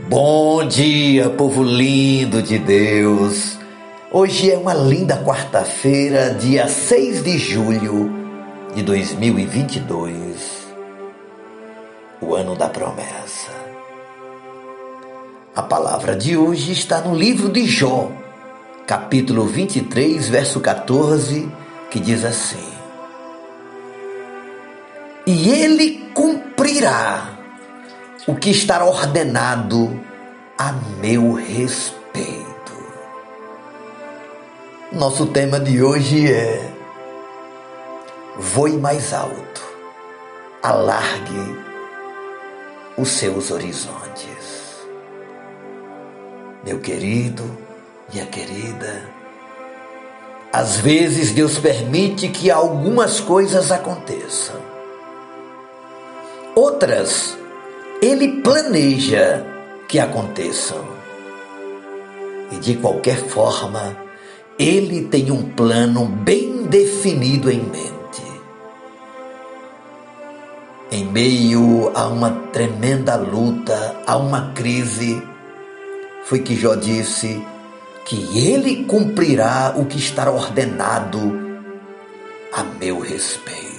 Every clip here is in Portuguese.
Bom dia, povo lindo de Deus. Hoje é uma linda quarta-feira, dia 6 de julho de 2022, o ano da promessa. A palavra de hoje está no livro de Jó, capítulo 23, verso 14, que diz assim: E ele cumprirá o que está ordenado a meu respeito. Nosso tema de hoje é Voe mais alto, alargue os seus horizontes. Meu querido, minha querida, às vezes Deus permite que algumas coisas aconteçam. Outras ele planeja que aconteçam. E de qualquer forma, ele tem um plano bem definido em mente. Em meio a uma tremenda luta, a uma crise, foi que Jó disse que ele cumprirá o que está ordenado a meu respeito.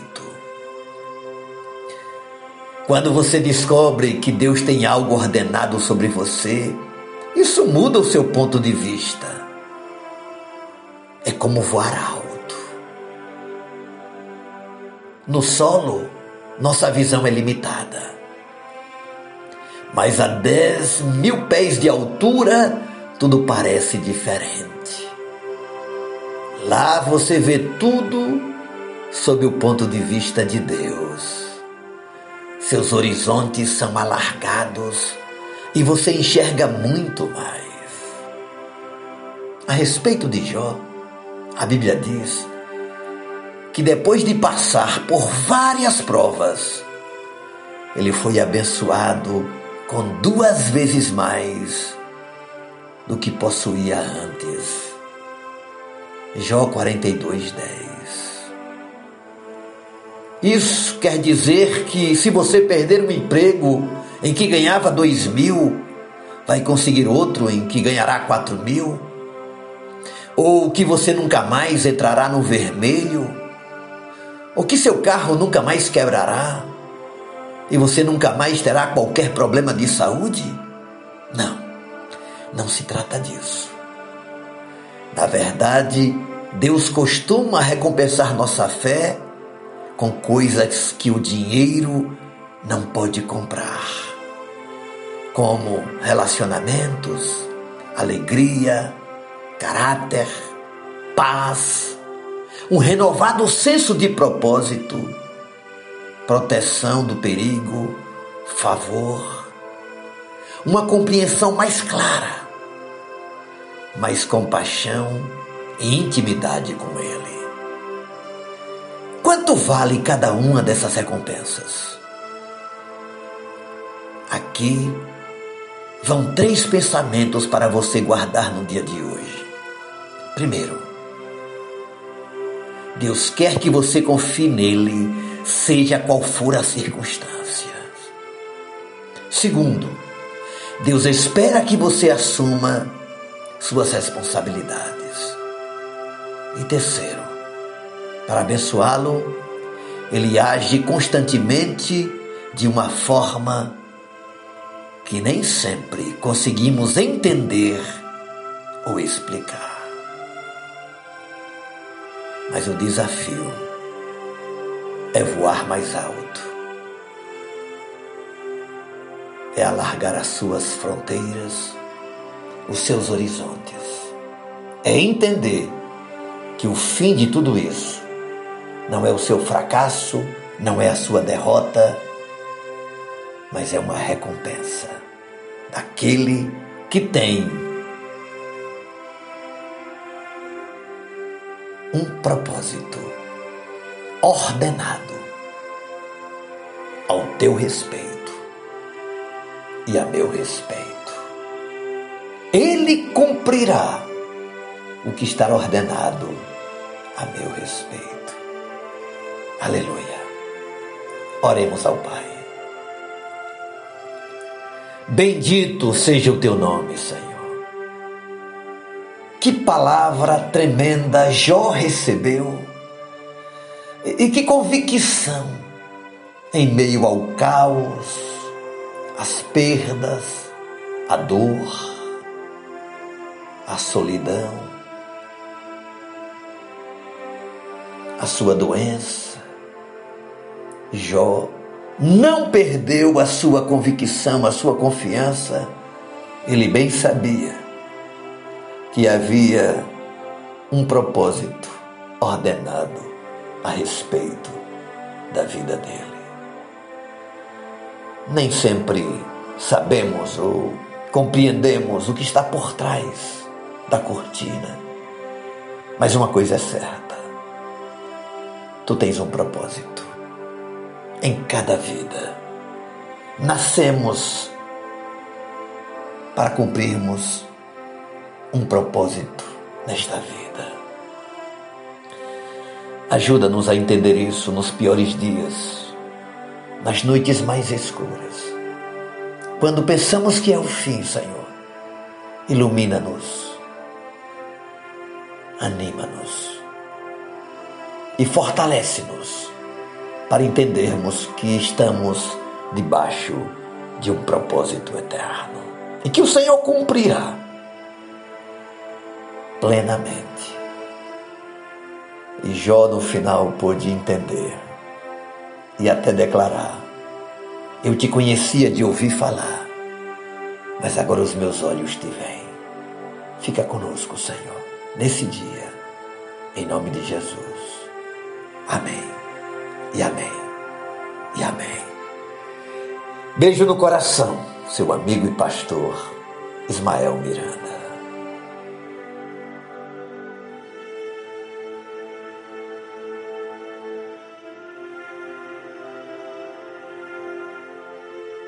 Quando você descobre que Deus tem algo ordenado sobre você, isso muda o seu ponto de vista. É como voar alto. No solo, nossa visão é limitada. Mas a 10 mil pés de altura, tudo parece diferente. Lá você vê tudo sob o ponto de vista de Deus. Seus horizontes são alargados e você enxerga muito mais. A respeito de Jó, a Bíblia diz que depois de passar por várias provas, ele foi abençoado com duas vezes mais do que possuía antes. Jó 42, 10. Isso quer dizer que se você perder um emprego em que ganhava dois mil, vai conseguir outro em que ganhará quatro mil? Ou que você nunca mais entrará no vermelho? Ou que seu carro nunca mais quebrará? E você nunca mais terá qualquer problema de saúde? Não, não se trata disso. Na verdade, Deus costuma recompensar nossa fé com coisas que o dinheiro não pode comprar, como relacionamentos, alegria, caráter, paz, um renovado senso de propósito, proteção do perigo, favor, uma compreensão mais clara, mais compaixão e intimidade com Ele. Quanto vale cada uma dessas recompensas? Aqui vão três pensamentos para você guardar no dia de hoje. Primeiro, Deus quer que você confie nele, seja qual for a circunstância. Segundo, Deus espera que você assuma suas responsabilidades. E terceiro, para abençoá-lo, ele age constantemente de uma forma que nem sempre conseguimos entender ou explicar. Mas o desafio é voar mais alto, é alargar as suas fronteiras, os seus horizontes, é entender que o fim de tudo isso não é o seu fracasso, não é a sua derrota, mas é uma recompensa daquele que tem um propósito ordenado ao teu respeito e a meu respeito. Ele cumprirá o que está ordenado a meu respeito. Aleluia. Oremos ao Pai. Bendito seja o teu nome, Senhor. Que palavra tremenda Jó recebeu. E que convicção em meio ao caos, às perdas, à dor, à solidão, à sua doença. Jó não perdeu a sua convicção, a sua confiança. Ele bem sabia que havia um propósito ordenado a respeito da vida dele. Nem sempre sabemos ou compreendemos o que está por trás da cortina, mas uma coisa é certa: tu tens um propósito em cada vida. Nascemos para cumprirmos um propósito nesta vida. Ajuda-nos a entender isso nos piores dias, nas noites mais escuras. Quando pensamos que é o fim, Senhor, ilumina-nos, anima-nos e fortalece-nos para entendermos que estamos debaixo de um propósito eterno e que o Senhor cumprirá plenamente. E Jó no final pôde entender e até declarar: Eu te conhecia de ouvir falar, mas agora os meus olhos te veem. Fica conosco, Senhor, nesse dia, em nome de Jesus. Amém. E amém. E amém. Beijo no coração, seu amigo e pastor Ismael Miranda.